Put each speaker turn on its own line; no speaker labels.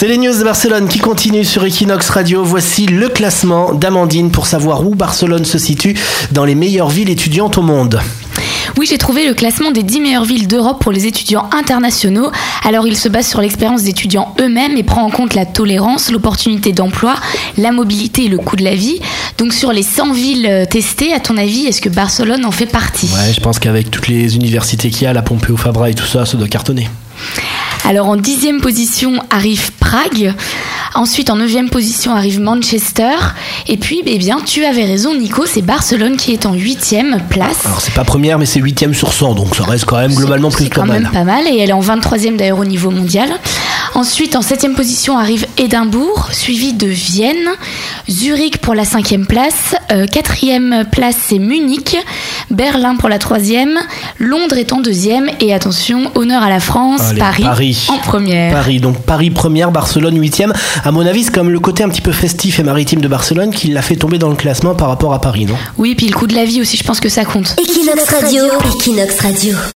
C'est les news de Barcelone qui continuent sur Equinox Radio. Voici le classement d'Amandine pour savoir où Barcelone se situe dans les meilleures villes étudiantes au monde.
Oui, j'ai trouvé le classement des 10 meilleures villes d'Europe pour les étudiants internationaux. Alors, il se base sur l'expérience d'étudiants eux-mêmes et prend en compte la tolérance, l'opportunité d'emploi, la mobilité et le coût de la vie. Donc, sur les 100 villes euh, testées, à ton avis, est-ce que Barcelone en fait partie?
Ouais, je pense qu'avec toutes les universités qu'il y a, la Pompeu Fabra et tout ça, ça doit cartonner.
Alors en dixième position arrive Prague. Ensuite, en neuvième position arrive Manchester. Et puis, eh bien, tu avais raison, Nico, c'est Barcelone qui est en huitième place.
Alors c'est pas première, mais c'est huitième sur 100, donc ça reste quand même globalement plus
C'est
pas
quand
mal.
même pas mal. Et elle est en 23e d'ailleurs au niveau mondial. Ensuite, en septième position arrive Édimbourg, suivi de Vienne. Zurich pour la cinquième place. Euh, quatrième place, c'est Munich. Berlin pour la troisième. Londres est en deuxième. Et attention, honneur à la France,
Allez,
Paris,
Paris.
en première.
Paris, donc Paris première, Barcelone huitième. À mon avis, c'est comme le côté un petit peu festif et maritime de Barcelone qui l'a fait tomber dans le classement par rapport à Paris, non?
Oui, puis le coût de la vie aussi, je pense que ça compte.
Equinox Radio, Equinox Radio.